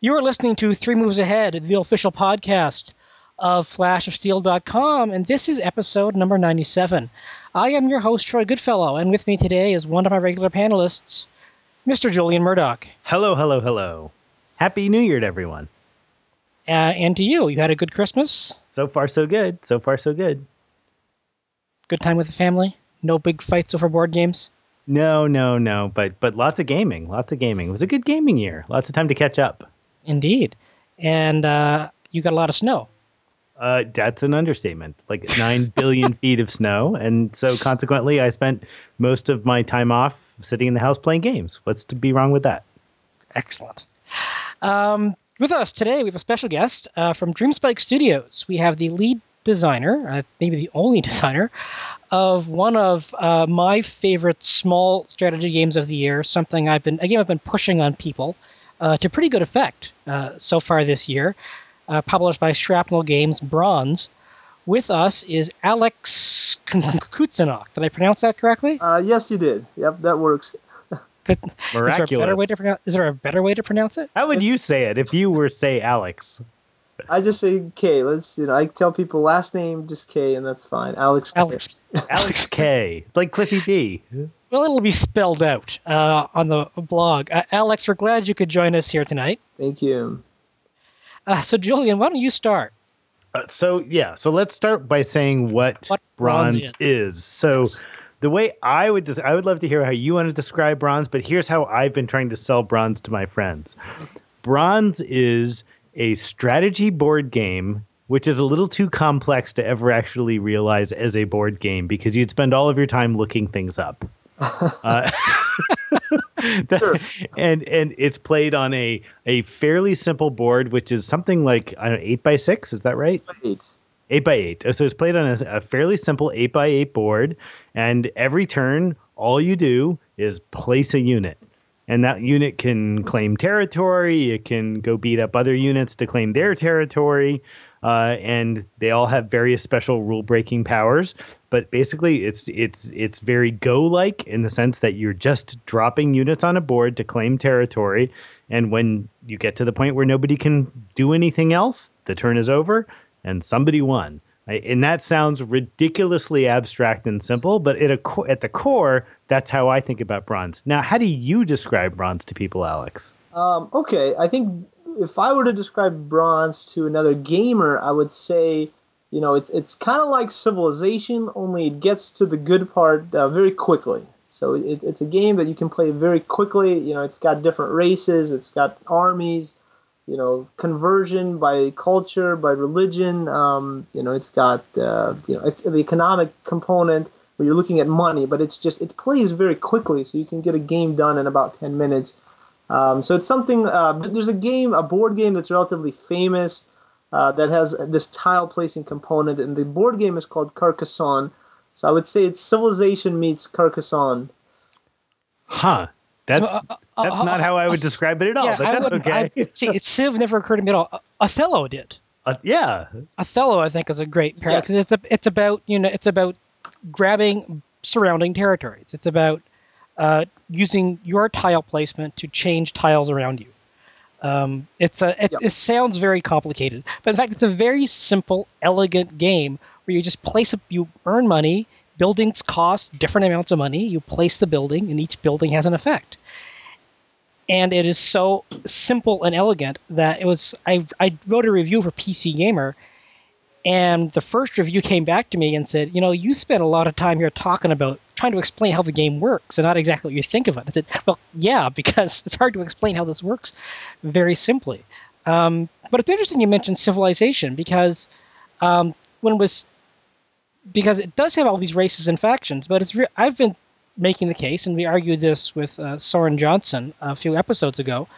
You are listening to Three Moves Ahead, the official podcast of flashofsteel.com, and this is episode number 97. I am your host, Troy Goodfellow, and with me today is one of my regular panelists, Mr. Julian Murdoch. Hello, hello, hello. Happy New Year to everyone. Uh, and to you, you had a good Christmas? So far, so good. So far, so good. Good time with the family? No big fights over board games? No, no, no. But but lots of gaming. Lots of gaming. It was a good gaming year. Lots of time to catch up. Indeed. And uh, you got a lot of snow. Uh, that's an understatement. Like nine billion feet of snow, and so consequently, I spent most of my time off sitting in the house playing games. What's to be wrong with that? Excellent. Um, with us today, we have a special guest uh, from Dreamspike Studios. We have the lead designer, uh, maybe the only designer, of one of uh, my favorite small strategy games of the year. Something I've been, a game I've been pushing on people to pretty good effect uh, so far this year. Uh, published by Shrapnel Games, Bronze. With us is Alex Kutsanok. Did I pronounce that correctly? Uh, yes, you did. Yep, that works. Miraculous. Is there, a better way to pronounce, is there a better way to pronounce it? How would you say it if you were, say, Alex? I just say K. Let's you know. I tell people last name just K, and that's fine. Alex. K. Alex. Alex K. It's like Cliffy B. Well, it'll be spelled out uh, on the blog. Uh, Alex, we're glad you could join us here tonight. Thank you. Uh, so, Julian, why don't you start? Uh, so yeah, so let's start by saying what, What bronze bronze, is. So Yes. the way I would des- I would love to hear how you want to describe bronze, but here's how I've been trying to sell bronze to my friends. Bronze is a strategy board game which is a little too complex to ever actually realize as a board game because you'd spend all of your time looking things up. Uh, and and it's played on a a fairly simple board, which is something like I don't know, eight by six. Is that right? Eight. Eight by eight. So it's played on a, a fairly simple eight by eight board, and every turn, all you do is place a unit, and that unit can claim territory. It can go beat up other units to claim their territory, uh, and they all have various special rule breaking powers. But basically, it's it's it's very go like in the sense that you're just dropping units on a board to claim territory, and when you get to the point where nobody can do anything else, the turn is over and somebody won. And that sounds ridiculously abstract and simple, but at, a at the core, that's how I think about bronze. Now, how do you describe bronze to people, Alex? Um, okay, I think if I were to describe bronze to another gamer, I would say, you know, it's it's kind of like Civilization, only it gets to the good part uh, very quickly. So it, it's a game that you can play very quickly. You know, it's got different races, it's got armies, you know, conversion by culture, by religion. Um, you know, it's got uh, you know the economic component where you're looking at money, but it's just it plays very quickly, so you can get a game done in about ten minutes. Um, so it's something. Uh, there's a game, a board game that's relatively famous uh, that has this tile placing component, and the board game is called Carcassonne. So I would say it's Civilization meets Carcassonne. Huh. That's So, uh, uh, that's not how I would describe it at all, yeah, but that's okay. I- see, it's Civ never occurred to me at all. Othello did. Uh, yeah. Othello, I think, is a great pair Yes. because it's a, it's about you know it's about grabbing surrounding territories. It's about uh, using your tile placement to change tiles around you. Um, it's a it, Yep. it sounds very complicated, but in fact, it's a very simple, elegant game where you just place a you earn money. Buildings cost different amounts of money. You place the building, and each building has an effect. And it is so simple and elegant that it was. I I wrote a review for PC Gamer, and the first review came back to me and said, you know, you spent a lot of time here talking about trying to explain how the game works and not exactly what you think of it. I said, well, yeah, because it's hard to explain how this works very simply. Um, but it's interesting you mentioned civilization because um, when it was because it does have all these races and factions, but it's re- I've been making the case, and we argued this with uh, Soren Johnson a few episodes ago,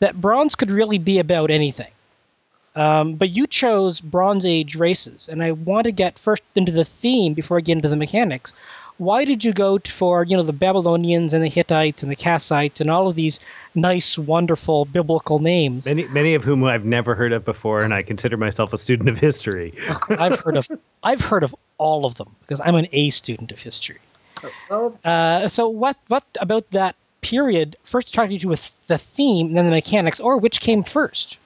that bronze could really be about anything. Um, but you chose Bronze Age races, and I want to get first into the theme before I get into the mechanics. Why did you go for you know the Babylonians and the Hittites and the Kassites and all of these nice, wonderful biblical names? Many many of whom I've never heard of before, and I consider myself a student of history. I've heard of I've heard of all of them because I'm an A student of history. Oh, Uh, so what what about that period first attracted you with the theme and then the mechanics, or which came first?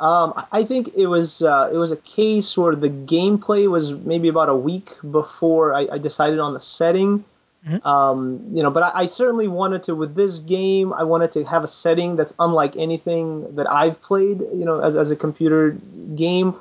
Um, I think it was uh, it was a case where the gameplay was maybe about a week before I, I decided on the setting. Mm-hmm. Um, you know, but I, I, certainly wanted to with this game. I wanted to have a setting that's unlike anything that I've played. You know, as, as a computer game,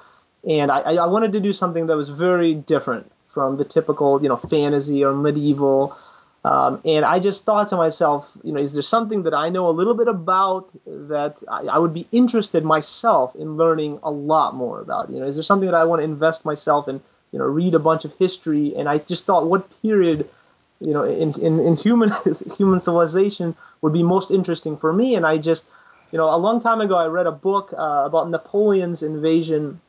and I, I wanted to do something that was very different from the typical you know fantasy or medieval. Um, and I just thought to myself, you know, is there something that I know a little bit about that I, I, would be interested myself in learning a lot more about? You know, is there something that I want to invest myself in? You know, read a bunch of history, and I just thought, what period, you know, in in, in human human civilization would be most interesting for me? And I just, you know, a long time ago, I read a book uh, about Napoleon's invasion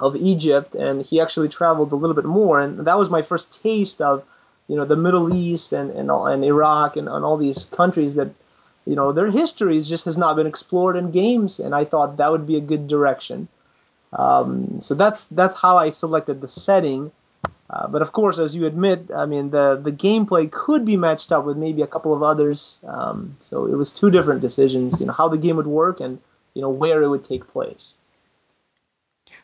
of Egypt, and he actually traveled a little bit more, and that was my first taste of you know the Middle East and and, and Iraq and, and all these countries that you know their histories just has not been explored in games, and I thought that would be a good direction. Um, so that's that's how I selected the setting. Uh, but of course, as you admit, I mean the the gameplay could be matched up with maybe a couple of others. Um, so it was two different decisions. You know how the game would work and you know where it would take place.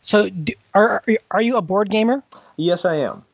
So, are are you a board gamer? Yes, I am.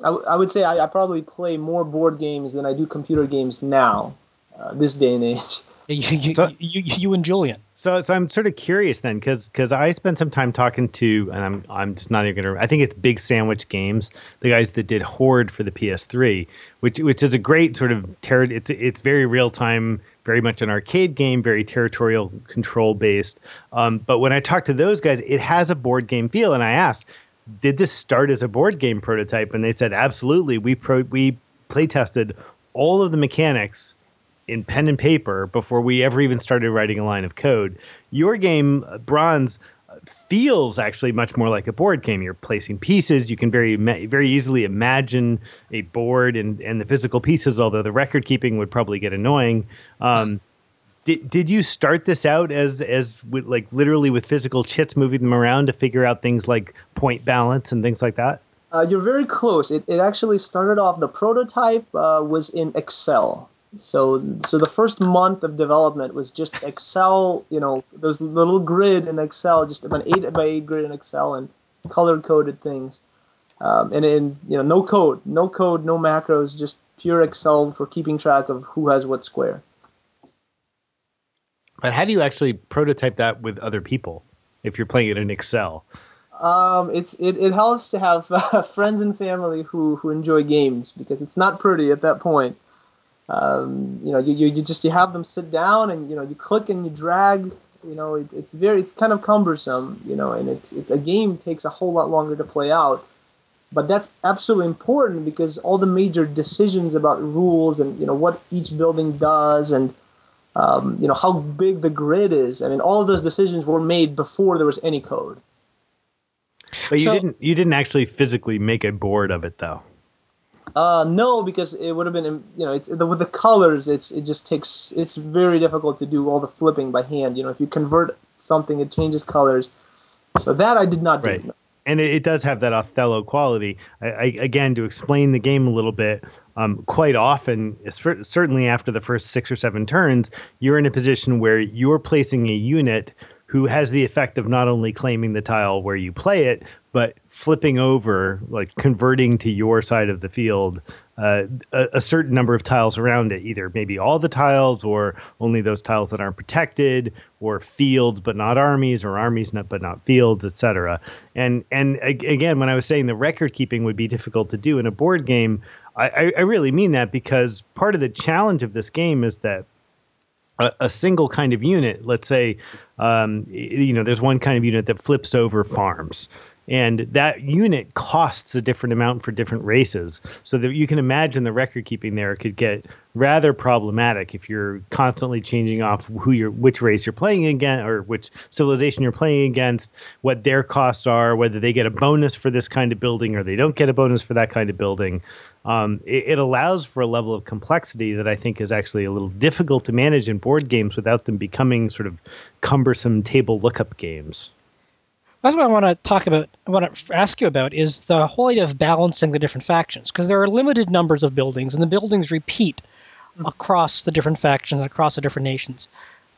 I, w- I would say I, I, probably play more board games than I do computer games now, uh, this day and age. You, you, so, you, you, and Julian. So, so I'm sort of curious then, because because I spent some time talking to, and I'm I'm just not even gonna. I think it's Big Sandwich Games, the guys that did Horde for the PS3, which which is a great sort of ter- It's it's very real time, very much an arcade game, very territorial control based. Um, but when I talked to those guys, it has a board game feel, and I asked, did this start as a board game prototype? And they said, absolutely. We pro- we play tested all of the mechanics in pen and paper before we ever even started writing a line of code. Your game, uh, Bronze, feels actually much more like a board game. You're placing pieces. You can very very easily imagine a board and, and the physical pieces, although the record keeping would probably get annoying. Um, did, did you start this out as as with like literally with physical chits moving them around to figure out things like point balance and things like that? Uh, you're very close. It, it actually started off. The prototype uh, was in Excel. So so the first month of development was just Excel. You know, those little grid in Excel, just an eight by eight grid in Excel, and color coded things. Um, and in you know, no code, no code, no macros, just pure Excel for keeping track of who has what square. But how do you actually prototype that with other people if you're playing it in Excel? Um, it's it, it helps to have uh, friends and family who, who enjoy games because it's not pretty at that point. Um, you know, you, you, you, just you have them sit down and you know you click and you drag. You know, it, it's very it's kind of cumbersome. You know, and it, it a game takes a whole lot longer to play out. But that's absolutely important because all the major decisions about rules and you know what each building does and um, you know how big the grid is. I mean, all of those decisions were made before there was any code. But you so, didn't you didn't actually physically make a board of it though. Uh, no, because it would have been you know the, with the colors, it's it just takes it's very difficult to do all the flipping by hand. You know, if you convert something, it changes colors. So that I did not do. Right. And it, it does have that Othello quality. I, I, again, to explain the game a little bit, um, quite often, certainly after the first six or seven turns, you're in a position where you're placing a unit who has the effect of not only claiming the tile where you play it, but flipping over, like converting to your side of the field, uh, a, a, certain number of tiles around it, either maybe all the tiles or only those tiles that aren't protected, or fields but not armies, or armies not, but not fields, etc. And and again, when I was saying the record keeping would be difficult to do in a board game, I, I really mean that because part of the challenge of this game is that a, a single kind of unit, let's say, um, you know, there's one kind of unit that flips over farms. And that unit costs a different amount for different races. So that you can imagine the record keeping there could get rather problematic if you're constantly changing off who you're, which race you're playing against, or which civilization you're playing against, what their costs are, whether they get a bonus for this kind of building or they don't get a bonus for that kind of building um, it, it, allows for a level of complexity that I think is actually a little difficult to manage in board games without them becoming sort of cumbersome table lookup games. That's what I want to talk about. I want to ask you about is the whole idea of balancing the different factions because there are limited numbers of buildings and the buildings repeat across the different factions, and across the different nations.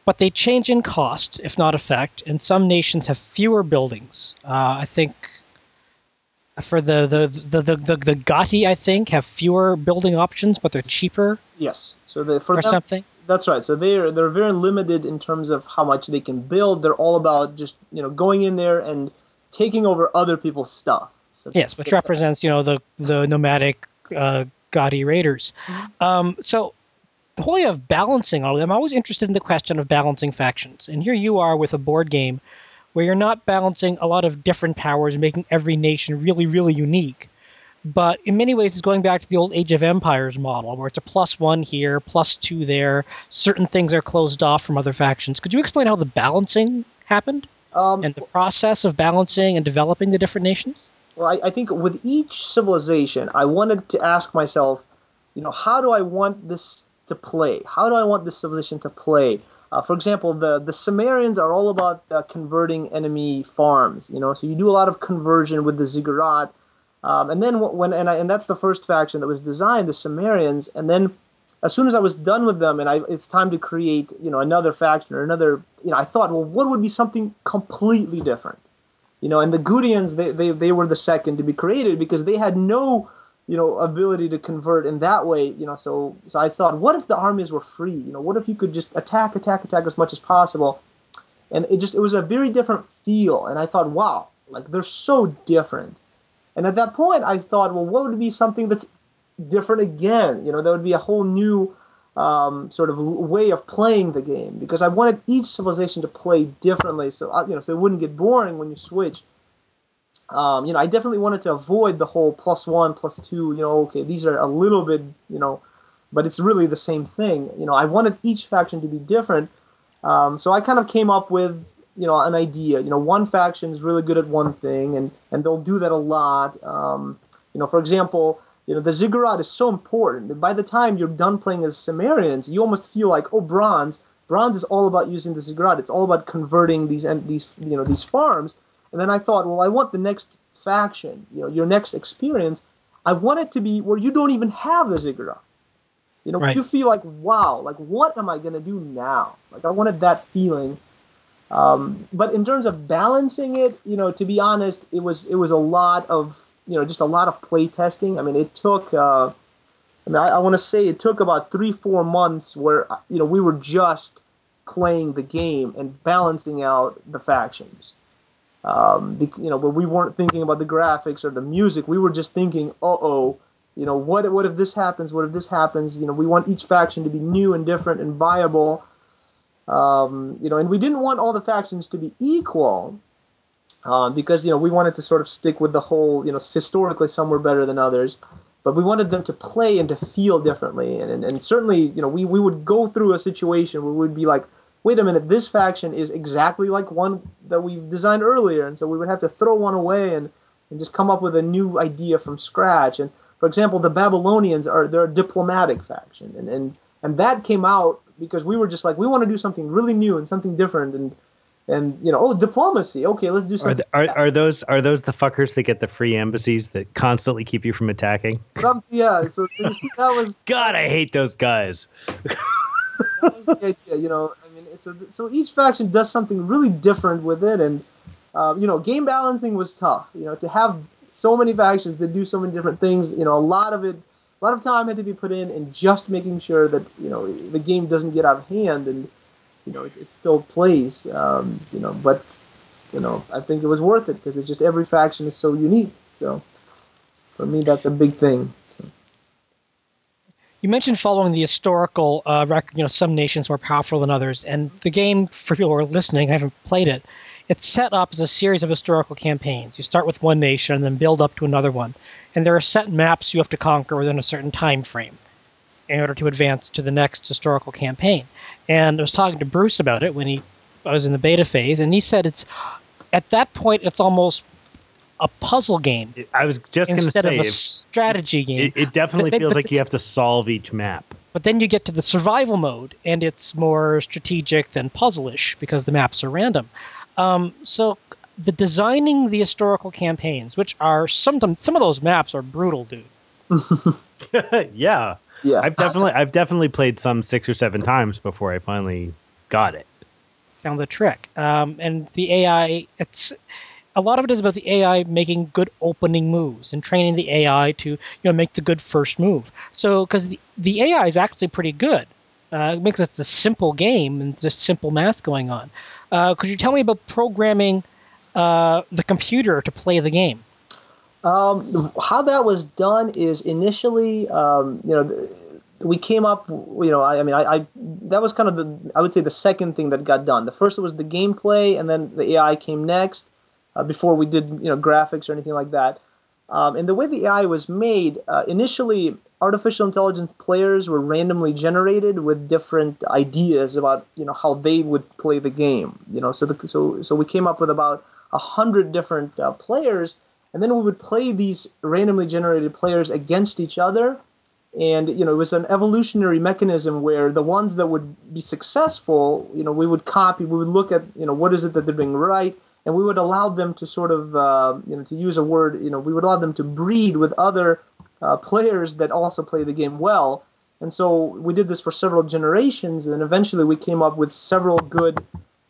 But they change in cost, if not effect, and some nations have fewer buildings. Uh, I think for the the, the, the, the, the Guti, I think, have fewer building options, but they're cheaper Yes. So the, for or them, something. That's right. So they're they're very limited in terms of how much they can build. They're all about just you know going in there and taking over other people's stuff. So Yes, which the- represents you know the the nomadic uh, Guti raiders. Um, so the whole idea of balancing all of them, I'm always interested in the question of balancing factions. And here you are with a board game where you're not balancing a lot of different powers, making every nation really really unique. But in many ways, it's going back to the old Age of Empires model, where it's a plus one here, plus two there. Certain things are closed off from other factions. Could you explain how the balancing happened Um, and the process of balancing and developing the different nations? Well, I, I think with each civilization, I wanted to ask myself, you know, how do I want this to play? How do I want this civilization to play? Uh, for example, the the Sumerians are all about uh, converting enemy farms. You know, so you do a lot of conversion with the ziggurat, um, and then when and I, and that's the first faction that was designed, the Sumerians, and then as soon as I was done with them, and I, it's time to create, you know, another faction or another, you know, I thought, well, what would be something completely different? you know and the Gutians they, they they were the second to be created because they had no you know ability to convert in that way you know so so i thought what if the armies were free? You know what if you could just attack attack attack as much as possible? And it just it was a very different feel and i thought wow like they're so different. And at that point i thought well what would be something that's different again? You know that would be a whole new um, sort of way of playing the game because I wanted each civilization to play differently, so uh, you know, so it wouldn't get boring when you switch. Um, you know, I definitely wanted to avoid the whole plus one, plus two. You know, okay, these are a little bit, you know, but it's really the same thing. You know, I wanted each faction to be different, um, so I kind of came up with you know an idea. You know, one faction is really good at one thing, and and they'll do that a lot. Um, you know, for example, you know the ziggurat is so important. By the time you're done playing as Sumerians, you almost feel like, oh, bronze. Bronze is all about using the ziggurat. It's all about converting these and these you know these farms. And then I thought, well, I want the next faction, you know, your next experience. I want it to be where you don't even have the ziggurat. You know, Right. you feel like, wow, like what am I gonna do now? Like I wanted that feeling. Um, but in terms of balancing it, you know, to be honest, it was it was a lot of you know just a lot of play testing. I mean, it took. Uh, I mean, I, I want to say it took about three four months where you know we were just playing the game and balancing out the factions. Um, you know, but we weren't thinking about the graphics or the music. We were just thinking, uh oh, you know, what what if this happens? What if this happens? You know, we want each faction to be new and different and viable. Um, you know, and we didn't want all the factions to be equal uh, because you know we wanted to sort of stick with the whole you know historically some were better than others, but we wanted them to play and to feel differently, and and, and certainly you know we we would go through a situation where we'd be like. Wait a minute! This faction is exactly like one that we've designed earlier, and so we would have to throw one away and, and just come up with a new idea from scratch. And for example, the Babylonians are they're a diplomatic faction, and and and that came out because we were just like we want to do something really new and something different, and and you know, oh, diplomacy. Okay, let's do Are, something. are are those are those the fuckers that get the free embassies that constantly keep you from attacking? Some, yeah. So, so see, that was God, I hate those guys. that was the idea. You know, so so each faction does something really different with it, and um, you know, game balancing was tough. You know, to have so many factions that do so many different things. You know, a lot of it, a lot of time had to be put in and just making sure that you know the game doesn't get out of hand and you know it, it still plays. Um, you know, but you know, I think it was worth it because it's just every faction is so unique. So for me, that's a big thing. You mentioned following the historical uh, record. You know, some nations more powerful than others, and the game for people who are listening, I haven't played it. It's set up as a series of historical campaigns. You start with one nation and then build up to another one, and there are set maps you have to conquer within a certain time frame in order to advance to the next historical campaign. And I was talking to Bruce about it when he I was in the beta phase, and he said it's at that point it's almost a puzzle game I was just going to instead say of a strategy game. it, it definitely But- feels but- like you have to solve each map. But then you get to the survival mode, and it's more strategic than puzzle-ish because the maps are random. Um, so the designing the historical campaigns, which are sometimes some of those maps are brutal, dude. yeah. Yeah. I've definitely I've definitely played some six or seven times before I finally got it. Found the trick. Um, and the AI, it's a lot of it is about the AI making good opening moves and training the AI to you know make the good first move. So because the, the AI is actually pretty good uh, because it's a simple game and just simple math going on. Uh, could you tell me about programming uh, the computer to play the game? Um, how that was done is initially, um, you know, we came up, you know, I, I mean, I, I, that was kind of the, I would say the second thing that got done. The first was the gameplay, and then the AI came next uh, before we did, you know, graphics or anything like that. Um, and the way the AI was made, uh, initially, artificial intelligence players were randomly generated with different ideas about, you know, how they would play the game. You know, so the, so so we came up with about a hundred different uh, players and then we would play these randomly generated players against each other and you know it was an evolutionary mechanism where the ones that would be successful you know we would copy we would look at you know what is it that they're doing right and we would allow them to sort of uh, you know to use a word you know we would allow them to breed with other uh, players that also play the game well and so we did this for several generations and eventually we came up with several good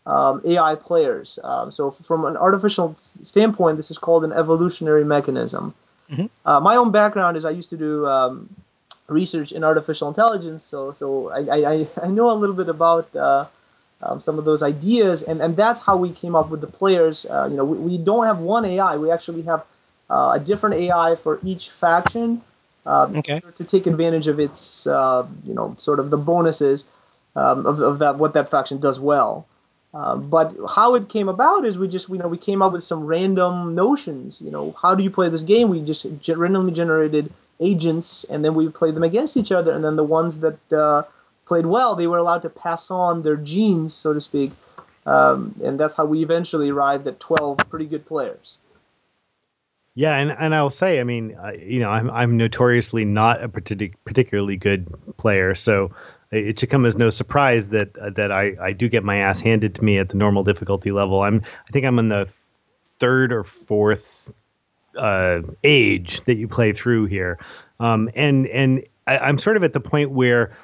um, AI players. Um, so, from an artificial standpoint, this is called an evolutionary mechanism. Mm-hmm. Uh, my own background is I used to do um, research in artificial intelligence, so so I, I, I know a little bit about uh, um, some of those ideas, and, and that's how we came up with the players. Uh, you know, we, we, don't have one AI; we actually have uh, a different AI for each faction uh, okay. to take advantage of its uh, you know sort of the bonuses um, of, of that what that faction does well. Uh, but how it came about is we just you know we came up with some random notions. You know, how do you play this game? We just randomly generated agents, and then we played them against each other. And then the ones that uh, played well, they were allowed to pass on their genes, so to speak. Um, and that's how we eventually arrived at twelve pretty good players. Yeah, and, and I'll say, I mean, uh, you know, I'm I'm notoriously not a partic- particularly good player, so it should come as no surprise that uh, that I, I do get my ass handed to me at the normal difficulty level. I'm I think I'm in the third or fourth uh, age that you play through here, um, and and I, I'm sort of at the point where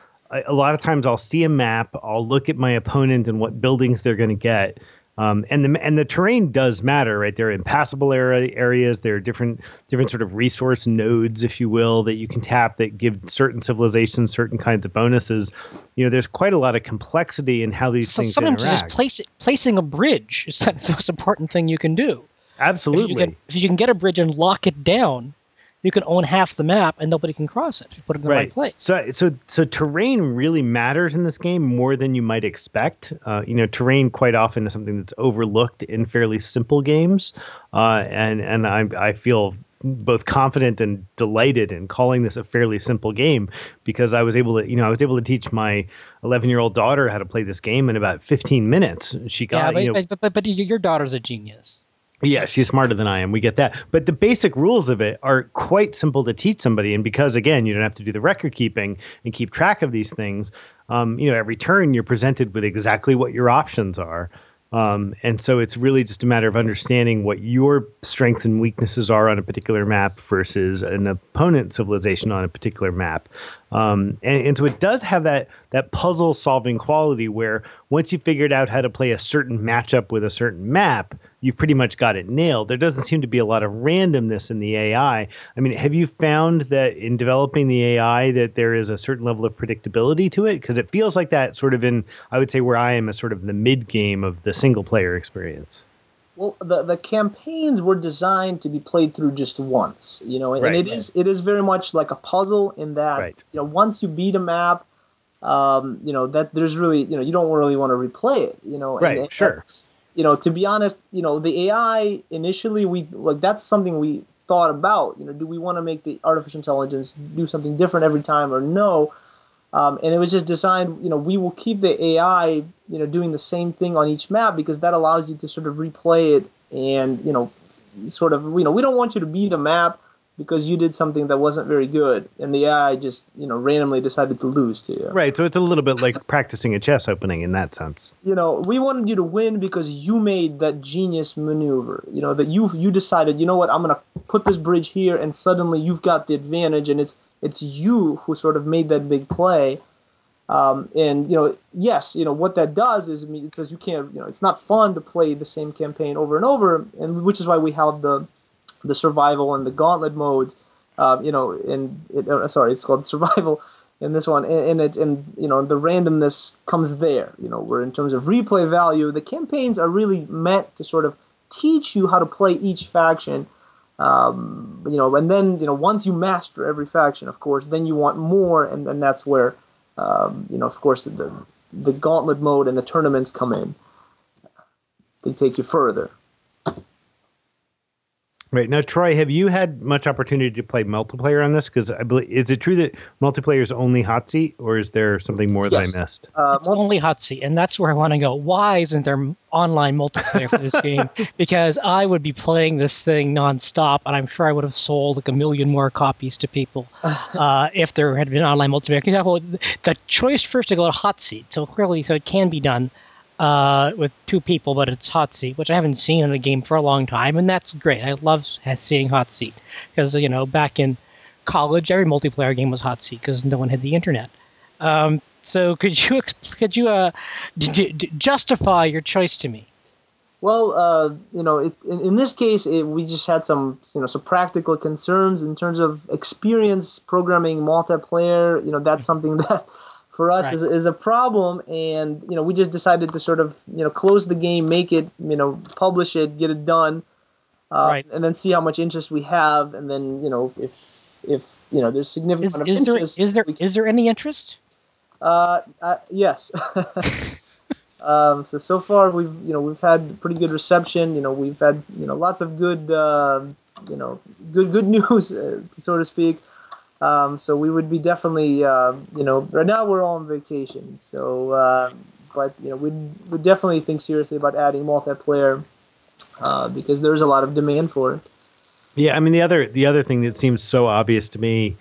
a lot of times I'll see a map, I'll look at my opponent and what buildings they're going to get, um, and the and the terrain does matter, right? There are impassable area, areas. There are different different sort of resource nodes, if you will, that you can tap that give certain civilizations certain kinds of bonuses. You know, there's quite a lot of complexity in how these so things sometimes interact. just place placing a bridge is the most important thing you can do. Absolutely. If you, can, if you can get a bridge and lock it down, you can own half the map and nobody can cross it you put it in the right, right place. So, so, so terrain really matters in this game more than you might expect. Uh, you know, terrain quite often is something that's overlooked in fairly simple games, uh, and and I, I feel both confident and delighted in calling this a fairly simple game because I was able to, you know, I was able to teach my 11 year old daughter how to play this game in about 15 minutes. She got, yeah, but, you know, but, but, but your daughter's a genius. Yeah, she's smarter than I am. We get that. But the basic rules of it are quite simple to teach somebody. And because, again, you don't have to do the record keeping and keep track of these things, um, you know, every turn you're presented with exactly what your options are. Um, and so it's really just a matter of understanding what your strengths and weaknesses are on a particular map versus an opponent civilization on a particular map. Um, and, and, so it does have that that puzzle solving quality where once you figured out how to play a certain matchup with a certain map, you've pretty much got it nailed. There doesn't seem to be a lot of randomness in the AI. I mean, have you found that in developing the AI that there is a certain level of predictability to it? Because it feels like that sort of in I would say where I am is sort of the mid game of the single player experience. Well, the the campaigns were designed to be played through just once, you know, and right. it is it is very much like a puzzle in that right. you know once you beat a map, um, you know that there's really you know you don't really want to replay it, you know, right? And, and sure. You know, to be honest, you know the AI initially we like that's something we thought about. You know, do we want to make the artificial intelligence do something different every time or no? Um, and it was just designed, you know, we will keep the AI, you know, doing the same thing on each map because that allows you to sort of replay it and, you know, sort of, you know, we don't want you to beat a map because you did something that wasn't very good, and the AI just you know randomly decided to lose to you. Right. So it's a little bit like practicing a chess opening in that sense. You know, we wanted you to win because you made that genius maneuver. You know that you you decided, you know what, I'm gonna put this bridge here, and suddenly you've got the advantage, and it's it's you who sort of made that big play. Um, and you know, yes, you know what that does is it says you can't. You know, it's not fun to play the same campaign over and over, and which is why we have the the survival and the gauntlet modes. Um, you know, and it, uh, sorry, it's called survival in this one, and, and it and you know the randomness comes there. You know, where in terms of replay value, the campaigns are really meant to sort of teach you how to play each faction. Um, you know, and then you know once you master every faction, of course, then you want more, and, and that's where um, you know, of course, the the gauntlet mode and the tournaments come in to take you further. Right now, Troy, have you had much opportunity to play multiplayer on this? Because I believe is it true that multiplayer is only hot seat, or is there something more yes. that I missed? Uh, it's only hot seat, and that's where I want to go. Why isn't there online multiplayer for this game? Because I would be playing this thing nonstop, and I'm sure I would have sold like a million more copies to people uh, if there had been online multiplayer. For example, the choice first to go to hot seat, so clearly, so it can be done uh, with two people, but it's hot seat, which I haven't seen in a game for a long time, and that's great. I love seeing hot seat because you know back in college, every multiplayer game was hot seat because no one had the internet. Um, so could you could you uh, d- d- justify your choice to me? Well, uh, you know, it, in, in, this case, it, we just had some, you know, some practical concerns in terms of experience programming multiplayer. You know, that's something that for us right. is, is a problem and you know we just decided to sort of you know close the game make it you know publish it get it done uh, right. and then see how much interest we have and then you know if if, if you know there's significant is, is interest there is there is there any interest uh, uh yes um, so so far we've you know we've had pretty good reception you know we've had you know lots of good uh, you know good good news uh, so to speak um, so we would be definitely, uh, you know, right now we're all on vacation. So, uh, but you know, we we definitely think seriously about adding multiplayer uh, because there's a lot of demand for it. Yeah, I mean the other the other thing that seems so obvious to me,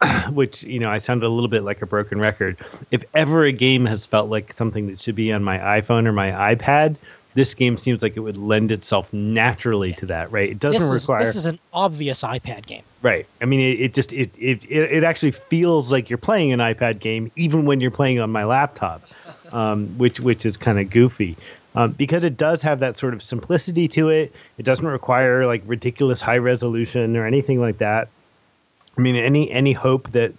which you know I sounded a little bit like a broken record. If ever a game has felt like something that should be on my iPhone or my iPad, this game seems like it would lend itself naturally to that, right? It doesn't this is, require. This is an obvious iPad game, right? I mean, it, it just it, it it actually feels like you're playing an iPad game, even when you're playing on my laptop, um, which which is kind of goofy. Um, because it does have that sort of simplicity to it. It doesn't require like ridiculous high resolution or anything like that. I mean, any any hope that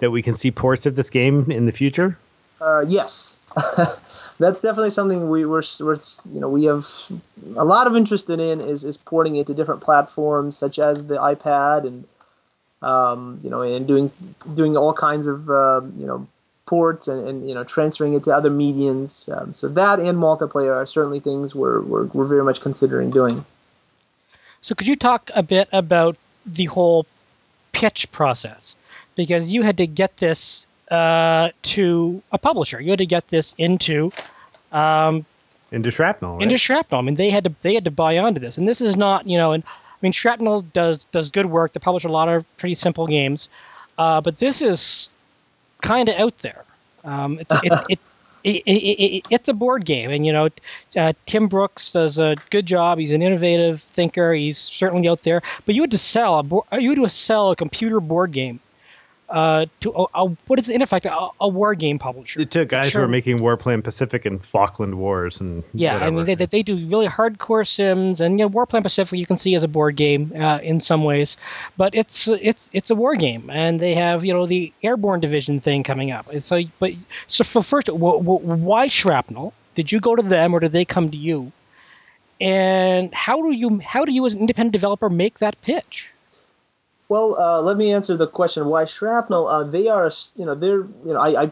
that we can see ports of this game in the future? Uh, yes, that's definitely something we we're, we're, you know we have a lot of interest in is is porting it to different platforms such as the iPad and um, you know and doing doing all kinds of uh, you know ports and, and you know transferring it to other mediums. Um, so that and multiplayer are certainly things we're, we're we're very much considering doing. So could you talk a bit about the whole pitch process because you had to get this uh, to a publisher. You had to get this into um, into Shrapnel. Right? Into Shrapnel. I mean, they had to they had to buy onto this, and this is not you know. And I mean, Shrapnel does does good work. They publish a lot of pretty simple games, uh, but this is kind of out there. Um, it, it, it, it, it, it's a board game, and you know, uh, Tim Brooks does a good job. He's an innovative thinker. He's certainly out there. But you had to sell a bo- you had to sell a computer board game uh, to a, a, what is in effect a, a war game publisher. It took guys sure. who are making War Plan Pacific and Falkland Wars and yeah, whatever. I mean they, they do really hardcore sims and you know War Plan Pacific you can see as a board game uh, in some ways, but it's it's it's a war game and they have you know the airborne division thing coming up. And so but so for first, why shrapnel? Did you go to them or did they come to you? And how do you how do you as an independent developer make that pitch? Well, uh, let me answer the question. Why shrapnel? Uh, they are, you know, they're, you know, I, I,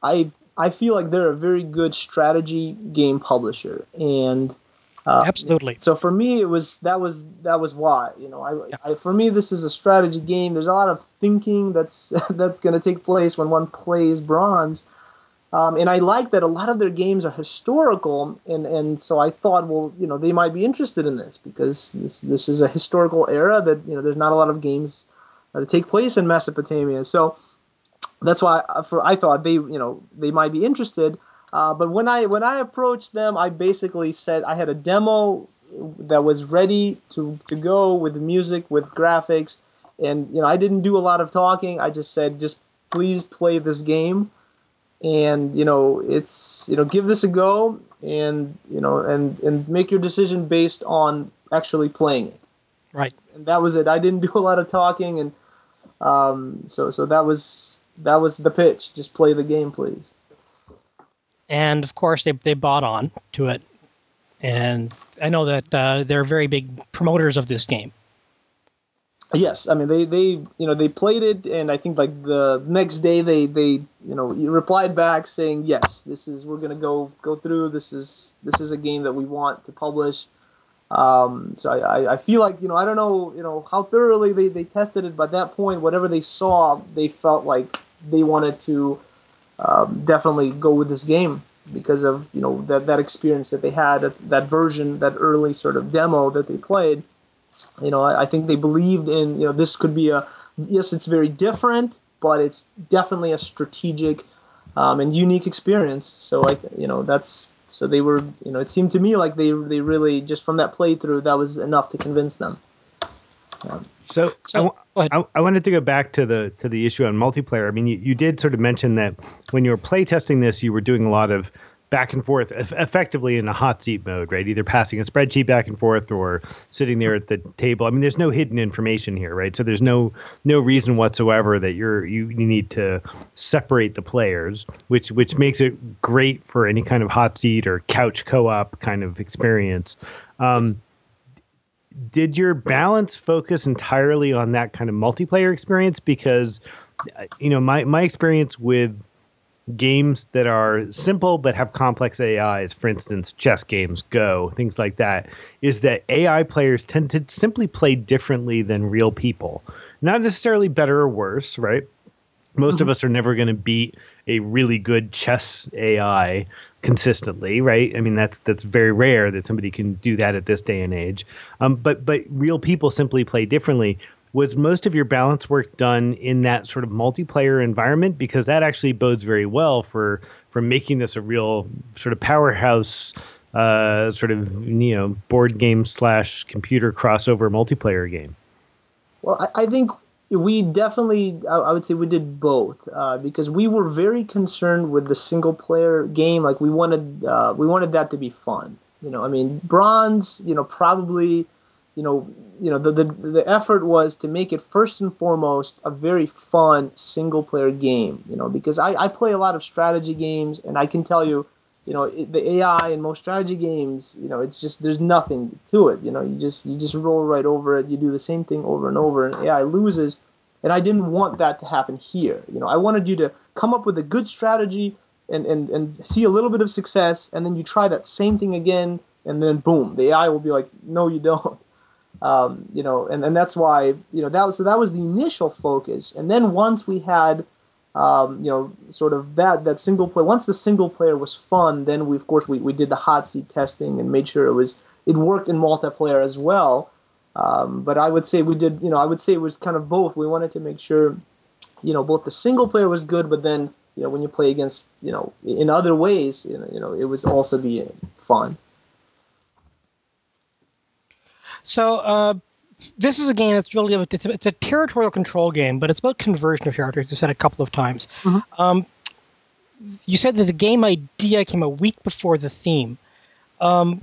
I, I feel like they're a very good strategy game publisher, and uh, absolutely. So for me, it was that was that was why, you know, I, yeah. I for me this is a strategy game. There's a lot of thinking that's that's going to take place when one plays Bronze, Um, and I like that a lot of their games are historical, and, and so I thought, well, you know, they might be interested in this because this this is a historical era that you know there's not a lot of games that take place in Mesopotamia. So that's why I, for I thought they you know they might be interested. Uh, but when I when I approached them, I basically said I had a demo that was ready to, to go with music, with graphics, and you know I didn't do a lot of talking. I just said, just please play this game, and you know it's you know give this a go, and you know and and make your decision based on actually playing it. Right. And that was it. I didn't do a lot of talking, and um, so so that was that was the pitch. Just play the game, please and of course they they bought on to it, and I know that uh, they're very big promoters of this game. Yes, I mean they they you know they played it, and I think like the next day they they you know replied back saying yes, this is we're gonna go go through. This is this is a game that we want to publish. Um, so I, I feel like you know I don't know you know how thoroughly they, they tested it, but at that point whatever they saw they felt like they wanted to um, definitely go with this game because of you know that that experience that they had that version that early sort of demo that they played you know I, I, think they believed in you know this could be a yes it's very different but it's definitely a strategic um, and unique experience. So like you know that's so they were you know it seemed to me like they they really just from that playthrough that was enough to convince them. Um, so, so I, I, I, wanted to go back to the to the issue on multiplayer. I mean, you, you did sort of mention that when you were playtesting this, you were doing a lot of back and forth, effectively in a hot seat mode, right? Either passing a spreadsheet back and forth or sitting there at the table. I mean, there's no hidden information here, right? So there's no no reason whatsoever that you're you, you need to separate the players, which which makes it great for any kind of hot seat or couch co-op kind of experience. Um, did your balance focus entirely on that kind of multiplayer experience? Because, you know, my, my experience with games that are simple but have complex AIs, for instance, chess games, Go, things like that, is that AI players tend to simply play differently than real people. Not necessarily better or worse, right? Most mm-hmm. of us are never going to beat a really good chess AI consistently, right? I mean, that's that's very rare that somebody can do that at this day and age. Um, but but real people simply play differently. Was most of your balance work done in that sort of multiplayer environment? Because that actually bodes very well for for making this a real sort of powerhouse, uh, sort of you know board game slash computer crossover multiplayer game. Well, I, I think we definitely i would say we did both uh, because we were very concerned with the single player game like we wanted uh, we wanted that to be fun you know i mean bronze you know probably you know you know the, the the effort was to make it first and foremost a very fun single player game you know because i, I play a lot of strategy games and i can tell you you know it, the ai in most strategy games you know it's just there's nothing to it you know you just you just roll right over it you do the same thing over and over and ai loses and i didn't want that to happen here you know. I wanted you to come up with a good strategy and and, and see a little bit of success and then you try that same thing again and then boom the ai will be like no you don't um, you know and, and that's why you know that was so that was the initial focus and then once we had um, you know, sort of that that single player. Once the single player was fun, then we of course we, we did the hot seat testing and made sure it was it worked in multiplayer as well. Um, but I would say we did, you know, I would say it was kind of both. We wanted to make sure, you know, both the single player was good, but then you know when you play against, you know, in other ways, you know, you know it was also be fun. So. Uh this is a game that's really it's a, it's a territorial control game, but it's about conversion of territories. You said a couple of times. Mm-hmm. Um, you said that the game idea came a week before the theme. Um,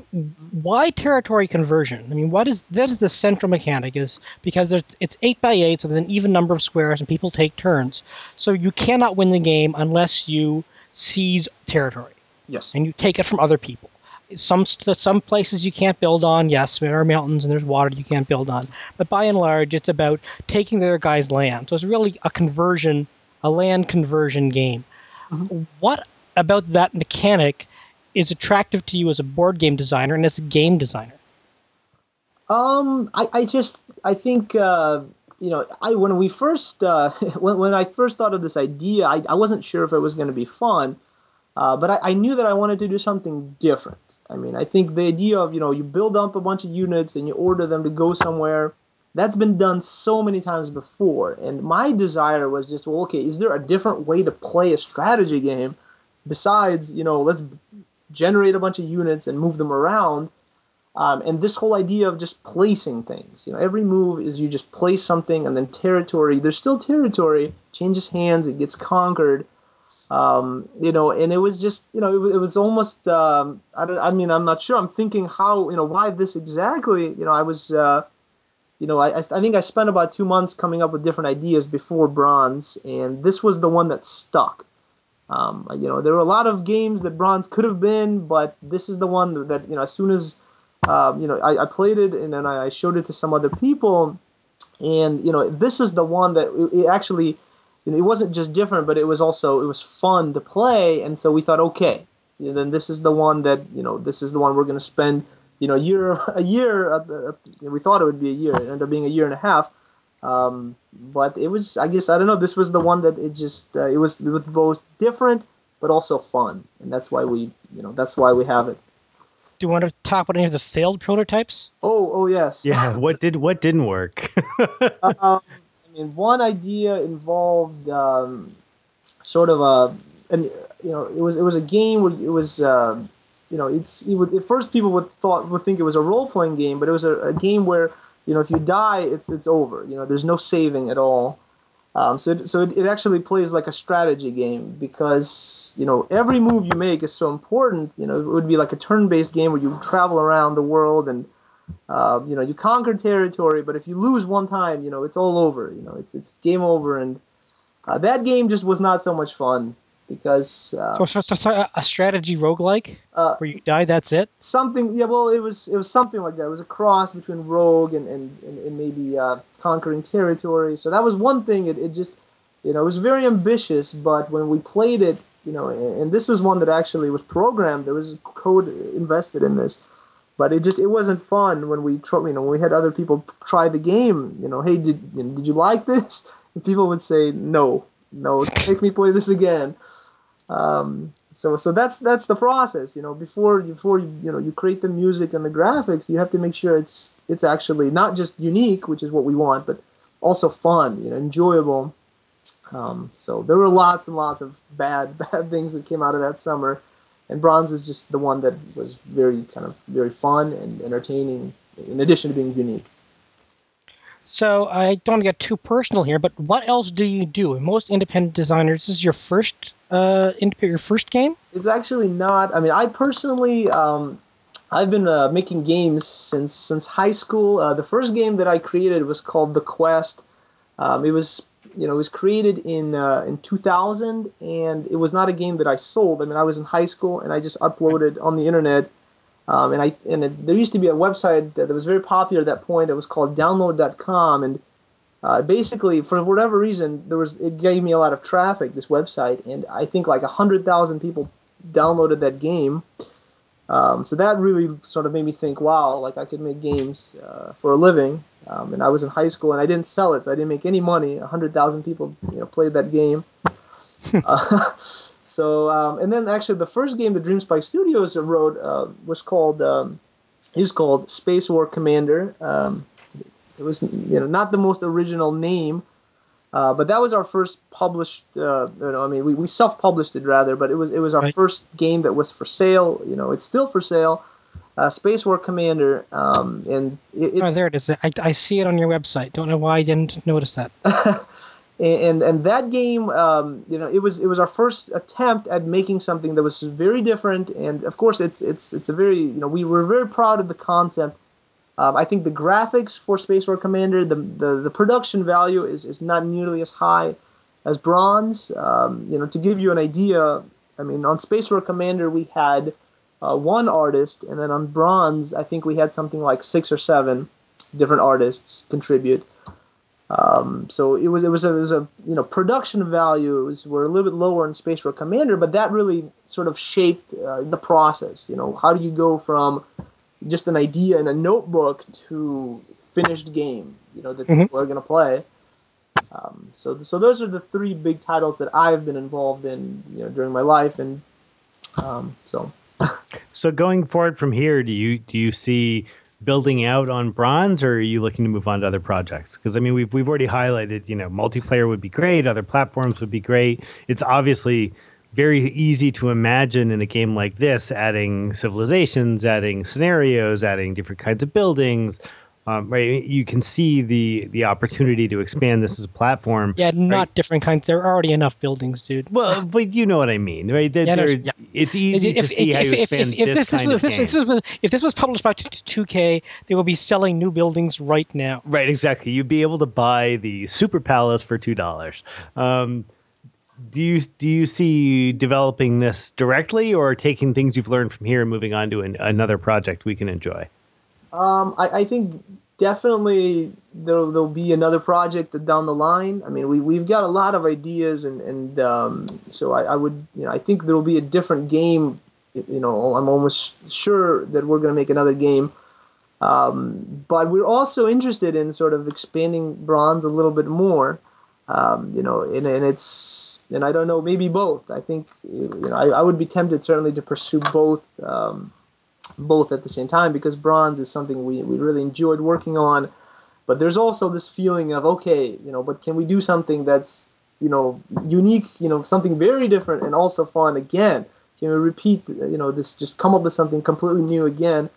why territory conversion? I mean, what is that? Is the central mechanic? Is because it's eight by eight, so there's an even number of squares, and people take turns. So you cannot win the game unless you seize territory. Yes, and you take it from other people some some places you can't build on. Yes, there are mountains and there's water you can't build on, but by and large, it's about taking their guy's land. So it's really a conversion, a land conversion game. Mm-hmm. What about that mechanic is attractive to you as a board game designer and as a game designer? Um, I, I just I think uh, you know I when we first uh, when when I first thought of this idea, I, I wasn't sure if it was going to be fun Uh, but I, I, knew that I wanted to do something different. I mean, I think the idea of you know you build up a bunch of units and you order them to go somewhere, that's been done so many times before. And my desire was just well, okay, is there a different way to play a strategy game besides you know let's generate a bunch of units and move them around? Um, and this whole idea of just placing things, you know, every move is you just place something and then territory. There's still territory, changes hands, it gets conquered um, you know, and it was just, you know, it, it was almost, um, I, I mean, I'm not sure. I'm thinking how, you know, why this exactly. You know, I was, uh, you know, I, I think I spent about two months coming up with different ideas before Bronze, and this was the one that stuck. Um, you know, there were a lot of games that Bronze could have been, but this is the one that, you know, as soon as, um, you know, I, I, played it and then I showed it to some other people, and, you know, this is the one that it actually you know, it wasn't just different, but it was also it was fun to play, and so we thought, okay, then this is the one that you know this is the one we're going to spend you know a year a year. Uh, we thought it would be a year. It ended up being a year and a half. Um, but it was I guess I don't know. This was the one that it just uh, it was it was both different but also fun, and that's why we you know that's why we have it. Do you want to talk about any of the failed prototypes? Oh, oh yes. Yeah. What did what didn't work? um, and one idea involved um, sort of a, and you know, it was it was a game where it was. Uh, you know, it's it would, at first people would thought would think it was a role playing game, but it was a, a, game where you know if you die, it's it's over. You know, there's no saving at all. Um, so it, so it, it actually plays like a strategy game because you know every move you make is so important. You know, it would be like a turn based game where you travel around the world and uh, you know, you conquer territory, but if you lose one time, you know, it's all over. You know, it's it's game over, and uh, that game just was not so much fun because uh, so, so, so, a strategy roguelike uh, where you die, that's it. Something, yeah. Well, it was it was something like that. It was a cross between rogue and and, and, and maybe uh, conquering territory. So that was one thing. It, it just you know it was very ambitious, but when we played it, you know, and, and this was one that actually was programmed. There was code invested in this but it just it wasn't fun when we you know when we had other people try the game you know hey did you know, did you like this? And people would say no no make me play this again. Um, so so that's that's the process you know before before you, you know you create the music and the graphics you have to make sure it's it's actually not just unique which is what we want but also fun you know enjoyable. Um, so there were lots and lots of bad bad things that came out of that summer and bronze was just the one that was very kind of very fun and entertaining in addition to being unique so i don't want to get too personal here but what else do you do most independent designers this is your first uh your first game it's actually not i mean i personally um, I've been uh, making games since since high school. Uh, the first game that I created was called The Quest. Um, it was you know, it was created in uh, in 2000, and it was not a game that I sold. I mean, I was in high school, and I just uploaded on the internet. Um, and I and it, there used to be a website that was very popular at that point. It was called Download.com, and uh, basically, for whatever reason, there was it gave me a lot of traffic. This website, and I think like hundred thousand people downloaded that game. Um, so that really sort of made me think, wow, like I could make games uh, for a living. Um, and I was in high school and I didn't sell it, so I didn't make any money. hundred thousand people, you know, played that game. uh, so um, and then actually the first game that Dream Spike Studios wrote uh, was called um, is called Space War Commander. Um, it was you know not the most original name, uh, but that was our first published. Uh, you know, I mean, we, we self-published it rather, but it was it was our right. first game that was for sale. You know, it's still for sale uh, Space War Commander, um, and it, it's, oh, there it is. I, I see it on your website. Don't know why I didn't notice that. and and that game, um, you know, it was it was our first attempt at making something that was very different, and of course, it's it's it's a very you know we were very proud of the concept. Um, I think the graphics for Space War Commander, the, the the production value is is not nearly as high as Bronze. Um, you know, to give you an idea, I mean, on Space War Commander we had uh, one artist, and then on bronze, I think we had something like six or seven different artists contribute. Um, so it was it was a, it was a you know production values were a little bit lower in Space War Commander, but that really sort of shaped uh, the process. You know, how do you go from just an idea in a notebook to finished game? You know that mm-hmm. people are going to play. Um, so so those are the three big titles that I've been involved in you know during my life, and Um, so So going forward from here, do you do you see building out on bronze, or are you looking to move on to other projects? Because I mean, we've we've already highlighted, you know, multiplayer would be great, other platforms would be great. It's obviously very easy to imagine in a game like this, adding civilizations, adding scenarios, adding different kinds of buildings. Um, right, you can see the the opportunity to expand this as a platform. Yeah, not right? different kinds. There are already enough buildings, dude. Well, but you know what I mean, right? That Yeah, no, there- yeah. It's easy to see how you expand this this, kind of if, this, was, if this was published by 2K, they would be selling new buildings right now. Right, exactly. You'd be able to buy the Super Palace for two dollars. Um, do you do you see developing this directly, or taking things you've learned from here and moving on to an, another project we can enjoy? Um, I, I think definitely there'll, there'll be another project down the line. I mean, we, we've got a lot of ideas, and, and um, so I, I would, you know, I think there'll be a different game. You know, I'm almost sure that we're going to make another game. Um, but we're also interested in sort of expanding bronze a little bit more. Um, you know, and, and it's, and I don't know, maybe both. I think, you know, I, I would be tempted certainly to pursue both. Um, both at the same time because bronze is something we, we really enjoyed working on but there's also this feeling of okay you know but can we do something that's you know unique you know something very different and also fun again can we repeat you know this just come up with something completely new again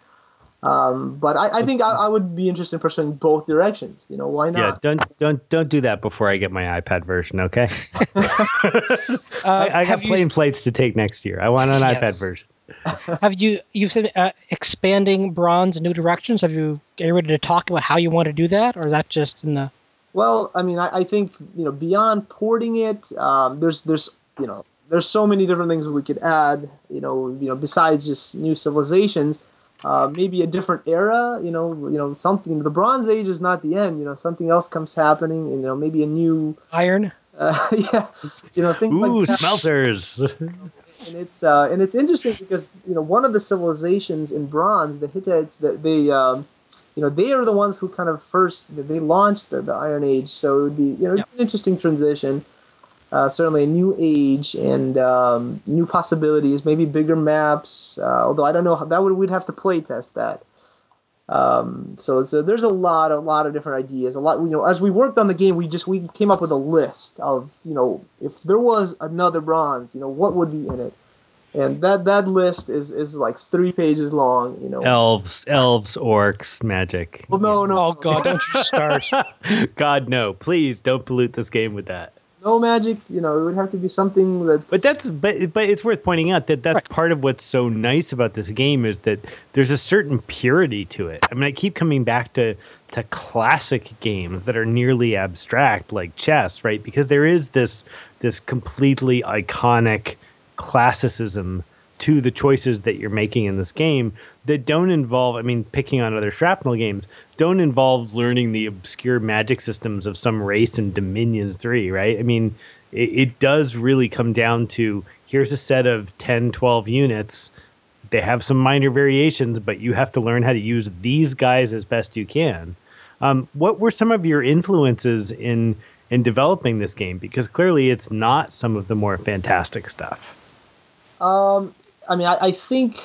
um, but I, I think I, I, would be interested in pursuing both directions. You know, why not? Yeah, don't don't don't do that before I get my iPad version. Okay. Uh, I, I got have you plane s- flights to take next year. I want an Yes. iPad version. Have you you've said uh, expanding bronze new directions? Have you are you ready to talk about how you want to do that, or is that just in the? Well, I mean, I, I think you know beyond porting it, um, there's there's you know there's so many different things we could add. You know, you know besides just new civilizations, uh, maybe a different era. You know, you know something. The Bronze Age is not the end. You know, something else comes happening. You know, maybe a new. Iron. Uh, yeah, you know things Ooh, like that. smelters. and it's uh, and it's interesting because you know one of the civilizations in bronze, the Hittites, that they um, you know they are the ones who kind of first they launched the, the Iron Age, so it would be you know Yep. an interesting transition. Uh, certainly a new age and um, new possibilities, maybe bigger maps. Uh, although I don't know how that would we'd have to play test that. Um, so it's a, there's a lot, a lot of different ideas. A lot, you know, as we worked on the game, we just we came up with a list of, you know, if there was another bronze, you know, what would be in it, and that that list is is like three pages long. You know, elves, elves, orcs, magic. well, no, no, Oh God, don't you start. God, no! Please don't pollute this game with that. No magic. You know, it would have to be something that. But that's but but it's worth pointing out that that's Right. part of what's so nice about this game is that there's a certain purity to it. I mean, I keep coming back to to classic games that are nearly abstract, like chess, right? Because there is this this completely iconic classicism to the choices that you're making in this game that don't involve i mean picking on other shrapnel games don't involve learning the obscure magic systems of some race in dominions 3 right? I mean it, it does really come down to here's a set of 10 12 units. They have some minor variations but you have to learn how to use these guys as best you can. Um, what were some of your influences in in developing this game? Because clearly it's not some of the more fantastic stuff. Um, I mean, I, I think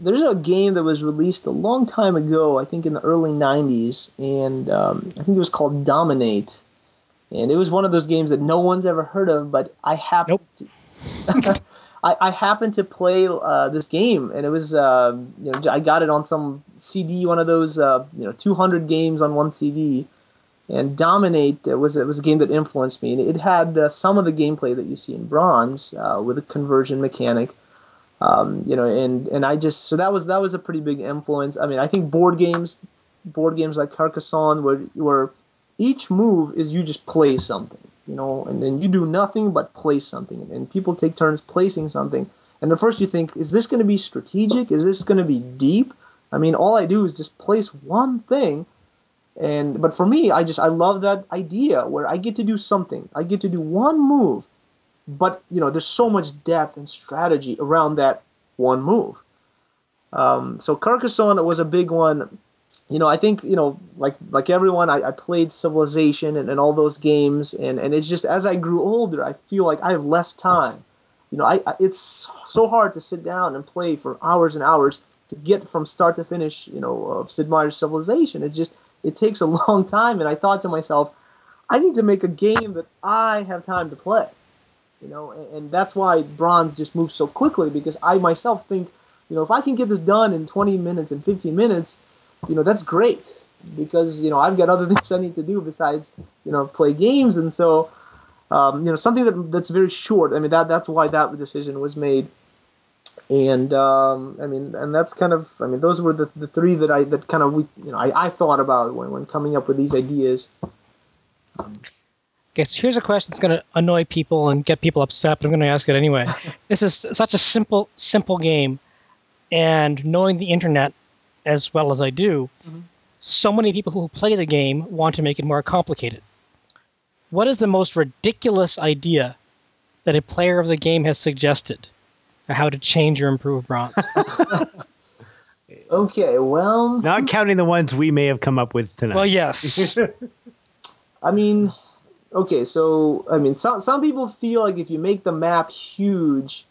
there's a game that was released a long time ago. I think in the early '90s, and um, I think it was called Dominate. And it was one of those games that no one's ever heard of, but I happened to, I, I happened to play uh, this game, and it was uh, you know I got it on some CD, one of those uh, you know 200 games on one CD. And Dominate was it was a game that influenced me, and it had uh, some of the gameplay that you see in Bronze uh, with a conversion mechanic um, you know, and and I just so that was that was a pretty big influence. I mean, I think board games, board games like Carcassonne, where where each move is you just play something, you know, and then you do nothing but play something, and people take turns placing something. And at first you think, is this going to be strategic? Is this going to be deep? I mean, all I do is just place one thing, and but for me, I just I love that idea where I get to do something. I get to do one move, but you know there's so much depth and strategy around that one move. Um, so carcassonne was a big one. You know i think you know like like everyone i, I played civilization and, and all those games and, and it's just as i grew older i feel like i have less time. You know, I, I it's so hard to sit down and play for hours and hours to get from start to finish, you know, of Sid Meier's Civilization. It just it takes a long time, and I thought to myself, I need to make a game that I have time to play, you know, and, and that's why Bronze just moves so quickly because I myself think, you know, if I can get this done in 20 minutes and 15 minutes, you know, that's great because you know I've got other things I need to do besides you know play games, and so um, you know something that that's very short. I mean that that's why that decision was made, and um, I mean and that's kind of I mean those were the, the three that I that kind of we you know I, I thought about when when coming up with these ideas. Okay, so here's a question that's going to annoy people and get people upset, but I'm going to ask it anyway. this is such a simple, simple game, and knowing the internet as well as I do, Mhm. so many people who play the game want to make it more complicated. What is the most ridiculous idea that a player of the game has suggested for how to change or improve bronze? Okay, well, Not counting the ones we may have come up with tonight. well, yes. I mean, okay, so I mean, some some people feel like if you make the map huge,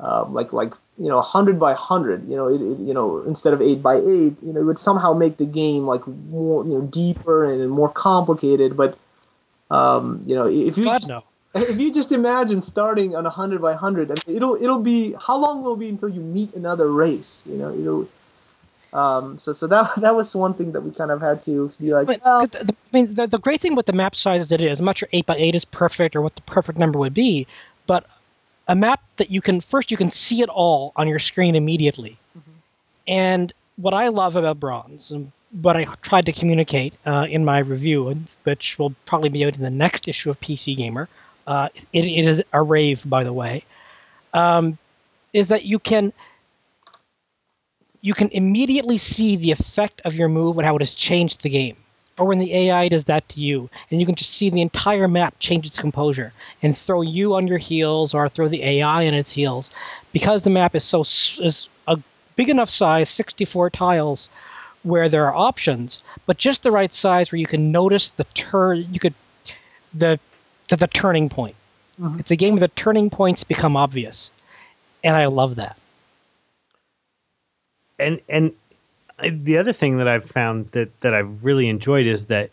uh, like like you know, hundred by hundred, you know, it, it, you know, instead of eight by eight, you know, it would somehow make the game like more, you know, deeper and more complicated. But um, you know, if you God just, no. if you just imagine starting on a hundred by hundred, I mean, it'll it'll be how long will it be until you meet another race? You know, it'll. Um, so so that that was one thing that we kind of had to be like, But well, the, I mean, the, the great thing with the map size as it is, I'm not sure 8 by 8 is perfect or what the perfect number would be, but a map that you can, first, you can see it all on your screen immediately. And what I love about Bronze, and what I tried to communicate uh, in my review, which will probably be out in the next issue of PC Gamer, uh, it, it is a rave, by the way, um, is that you can you can immediately see the effect of your move and how it has changed the game. Or when the AI does that to you, and you can just see the entire map change its composure and throw you on your heels or throw the AI on its heels, because the map is so is a big enough size, 64 tiles, where there are options, but just the right size where you can notice the turn. You could the the, the turning point. Mhm. It's a game where the turning points become obvious, and I love that. And and the other thing that I've found that that I've really enjoyed is that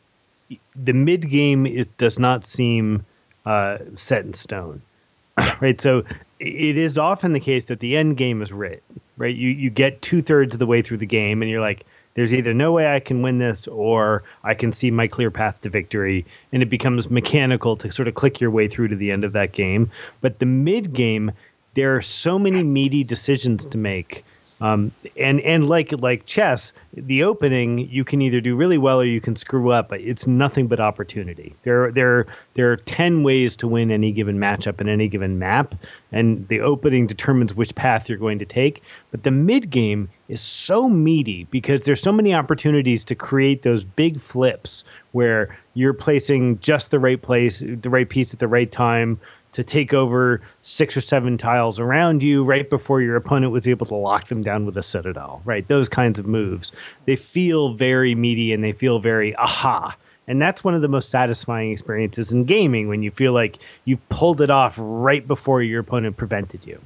the mid game it does not seem uh, set in stone, right? So it is often the case that the end game is writ, right? You you get two thirds of the way through the game, and you're like, there's either no way I can win this, or I can see my clear path to victory, and it becomes mechanical to sort of click your way through to the end of that game. But the mid game, there are so many meaty decisions to make um, and and like like chess, the opening you can either do really well or you can screw up. But it's nothing but opportunity. There there there are ten ways to win any given matchup in any given map, and the opening determines which path you're going to take. But the mid game is so meaty because there's so many opportunities to create those big flips where you're placing just the right place, the right piece at the right time to take over six or seven tiles around you right before your opponent was able to lock them down with a citadel, right? Those kinds of moves. They feel very meaty and they feel very aha. And that's one of the most satisfying experiences in gaming when you feel like you pulled it off right before your opponent prevented you.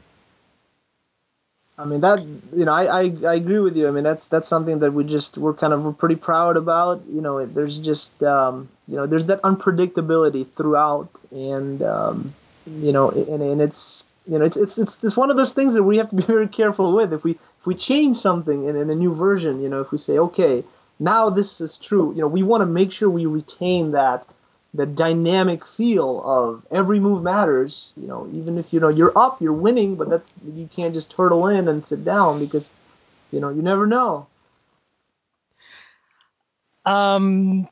I mean that you know I, I, I agree with you. I mean that's that's something that we just we're kind of we're pretty proud about. You know, there's just um, you know there's that unpredictability throughout, and um, you know, and, and it's you know it's, it's it's it's one of those things that we have to be very careful with. If we if we change something in, in a new version, you know, if we say okay now this is true, you know, we want to make sure we retain that the dynamic feel of every move matters. You know, even if you know you're up, you're winning, but that's you can't just turtle in and sit down because you know you never know. Um,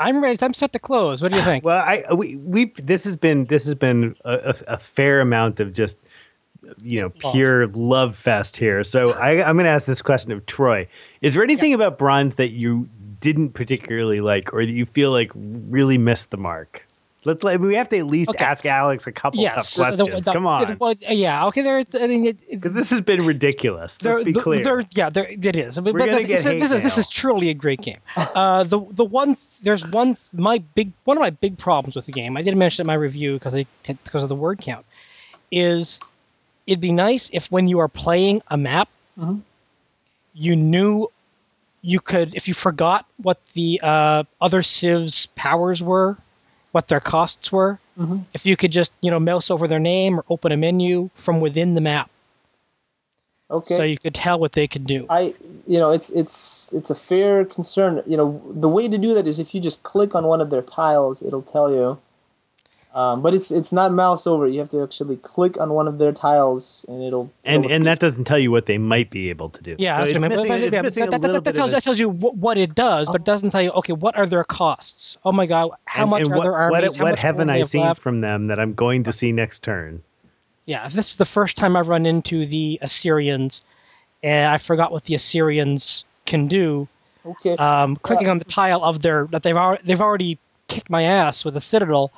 I'm ready. I'm set to close. What do you think? Well, I we we this has been this has been a, a, a fair amount of just you know pure love fest here. So I, I'm going to ask this question of Troy: Is there anything about Bronze that you didn't particularly like, or that you feel like really missed the mark? Let's let we have to at least Okay. ask Alex a couple yes. tough questions. the- Come on, well, yeah. Okay. There. I mean, because this has been ridiculous. Let's be the- clear. there- yeah, there, it is. We're but gonna the- get this, is- this hate is this is truly a great game. Uh, the the one there's one my big one of my big problems with the game. I didn't mention it in my review because because of the word count. is it'd be nice if when you are playing a map, Mhm. you knew you could if you forgot what the uh, other civs powers were, what their costs were. Mhm. If you could just you know mouse over their name or open a menu from within the map, Okay. so you could tell what they could do. I, you know, it's it's it's a fair concern. You know, the way to do that is if you just click on one of their tiles, it'll tell you. Um, but it's it's not mouse over. You have to actually click on one of their tiles, and it'll. And it'll and that doesn't tell you what they might be able to do. Yeah, so it's what I mean. missing, it's yeah, missing that, a that- that tells, that tells you what, what it does, but it doesn't tell you okay, what are their costs? Oh my god, how and- much and are what, their armies? how what much haven't more do they I have seen left? from them that I'm going to see next turn? Yeah, this is the first time I've run into the Assyrians, and I forgot what the Assyrians can do. Okay. Um, clicking on the tile of their that they've already they've already kicked my ass with a citadel.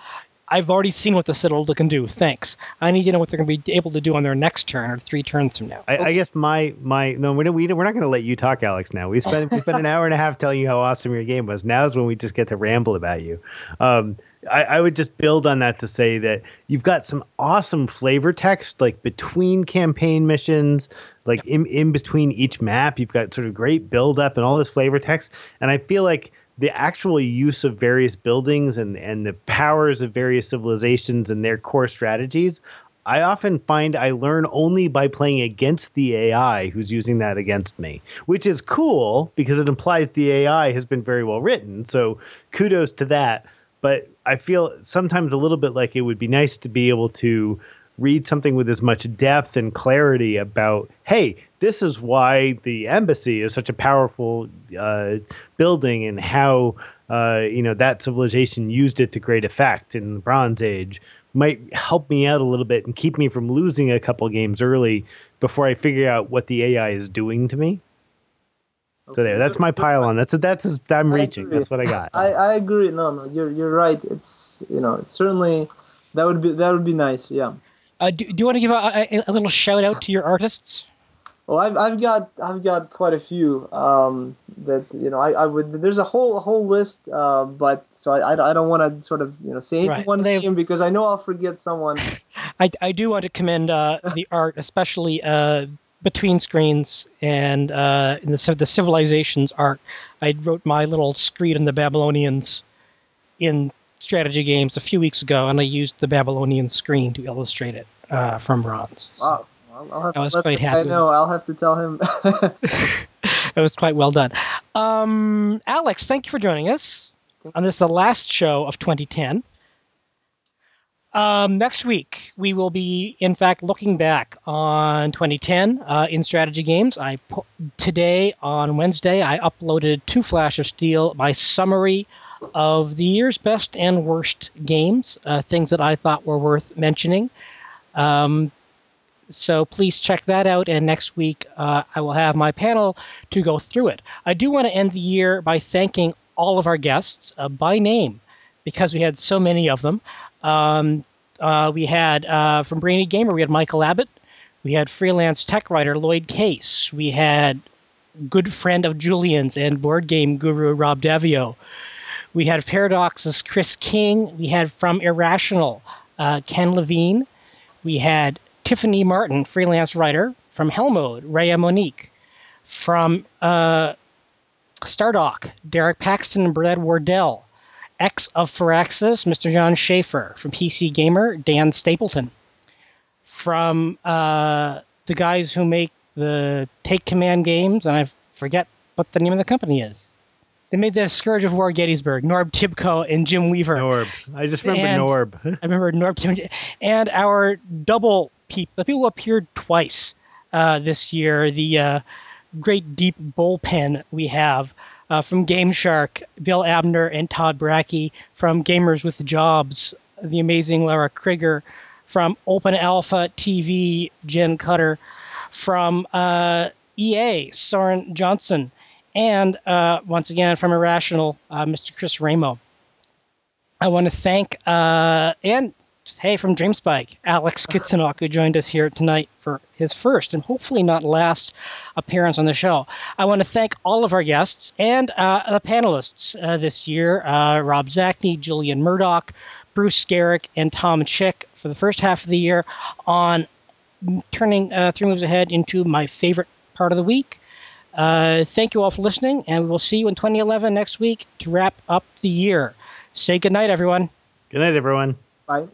I've already seen what the citadel can do. Thanks. I need to know what they're going to be able to do on their next turn or three turns from now. I, I guess my my no, we we don't, we're not going to let you talk, Alex. Now we spent we spent an hour and a half telling you how awesome your game was. Now is when we just get to ramble about you. Um, I, I would just build on that to say that you've got some awesome flavor text, like between campaign missions, like in in between each map. You've got sort of great build up and all this flavor text, and I feel like the actual use of various buildings and and the powers of various civilizations and their core strategies I often find I learn only by playing against the AI who's using that against me, which is cool because it implies the AI has been very well written. So kudos to that. But I feel sometimes a little bit like it would be nice to be able to read something with as much depth and clarity about, hey, this is why the embassy is such a powerful uh, building and how uh, you know that civilization used it to great effect in the Bronze Age might help me out a little bit and keep me from losing a couple games early before I figure out what the AI is doing to me. So there, that's my pile on. That's that's I'm reaching. That's what I got. I, I agree. No, no, you're you're right. It's you know, it's certainly that would be that would be nice. Yeah. Uh, do, do you want to give a, a, a little shout out to your artists? Well, I've, I've got I've got quite a few um, that you know I, I would there's a whole a whole list uh, but so I, I don't want to sort of you know say any Right. one They've- name because I know I'll forget someone. I, I do want to commend uh, the art, especially uh, between screens and uh, in the, the civilizations art. I wrote my little screed on the Babylonians in strategy games a few weeks ago, and I used the Babylonian screen to illustrate it uh, from bronze. Wow. Have I was quite happy with know. I'll have to tell him. it was quite well done. Um, Alex, thank you for joining us on this, the last show of 2010. Um, next week, we will be, in fact, looking back on 2010 uh, in strategy games. I today on Wednesday, I uploaded to Flash of Steel my summary of the year's best and worst games, uh, things that I thought were worth mentioning. Um, so please check that out. And next week, uh, I will have my panel to go through it. I do want to end the year by thanking all of our guests uh, by name because we had so many of them. Um, uh, we had uh, from Brainy Gamer, we had Michael Abbott. We had freelance tech writer Loyd Case. We had good friend of Julian's and board game guru Rob Daviau. We had Paradox's Chris King. We had from Irrational uh, Ken Levine. We had Tiffany Martin, freelance writer from Hellmode, Rhea Monique. From uh, Stardock, Derek Paxton and Brad Wardell. Ex of Firaxis, Mr. Jon Shafer. From PC Gamer, Dan Stapleton. From uh, the guys who make the Take Command games, and I forget what the name of the company is. They made the Scourge of War Gettysburg, Norb Timpko and Jim Weaver. Norb. I just remember And- Norb. I remember Norb and our double the people who appeared twice uh, this year, the uh, great deep bullpen we have uh, from Game Shark, Bill Abner and Todd Brakke, from Gamers with Jobs, the amazing Lara Crigger, from Open Alpha TV, Jen Cutter, from uh, EA, Soren Johnson, and uh, once again from Irrational, uh, Mr. Chris Remo. I want to thank and hey from DreamSpike, Alex Kitsenok, who joined us here tonight for his first and hopefully not last appearance on the show. I want to thank all of our guests and uh, the panelists uh, this year: uh, Rob Zacny, Julian Murdoch, Bruce Geryk, and Tom Chick for the first half of the year on turning uh, Three Moves Ahead into my favorite part of the week. Uh, thank you all for listening, and we'll see you in 2011 next week to wrap up the year. Say goodnight, everyone. Good night, everyone. Bye.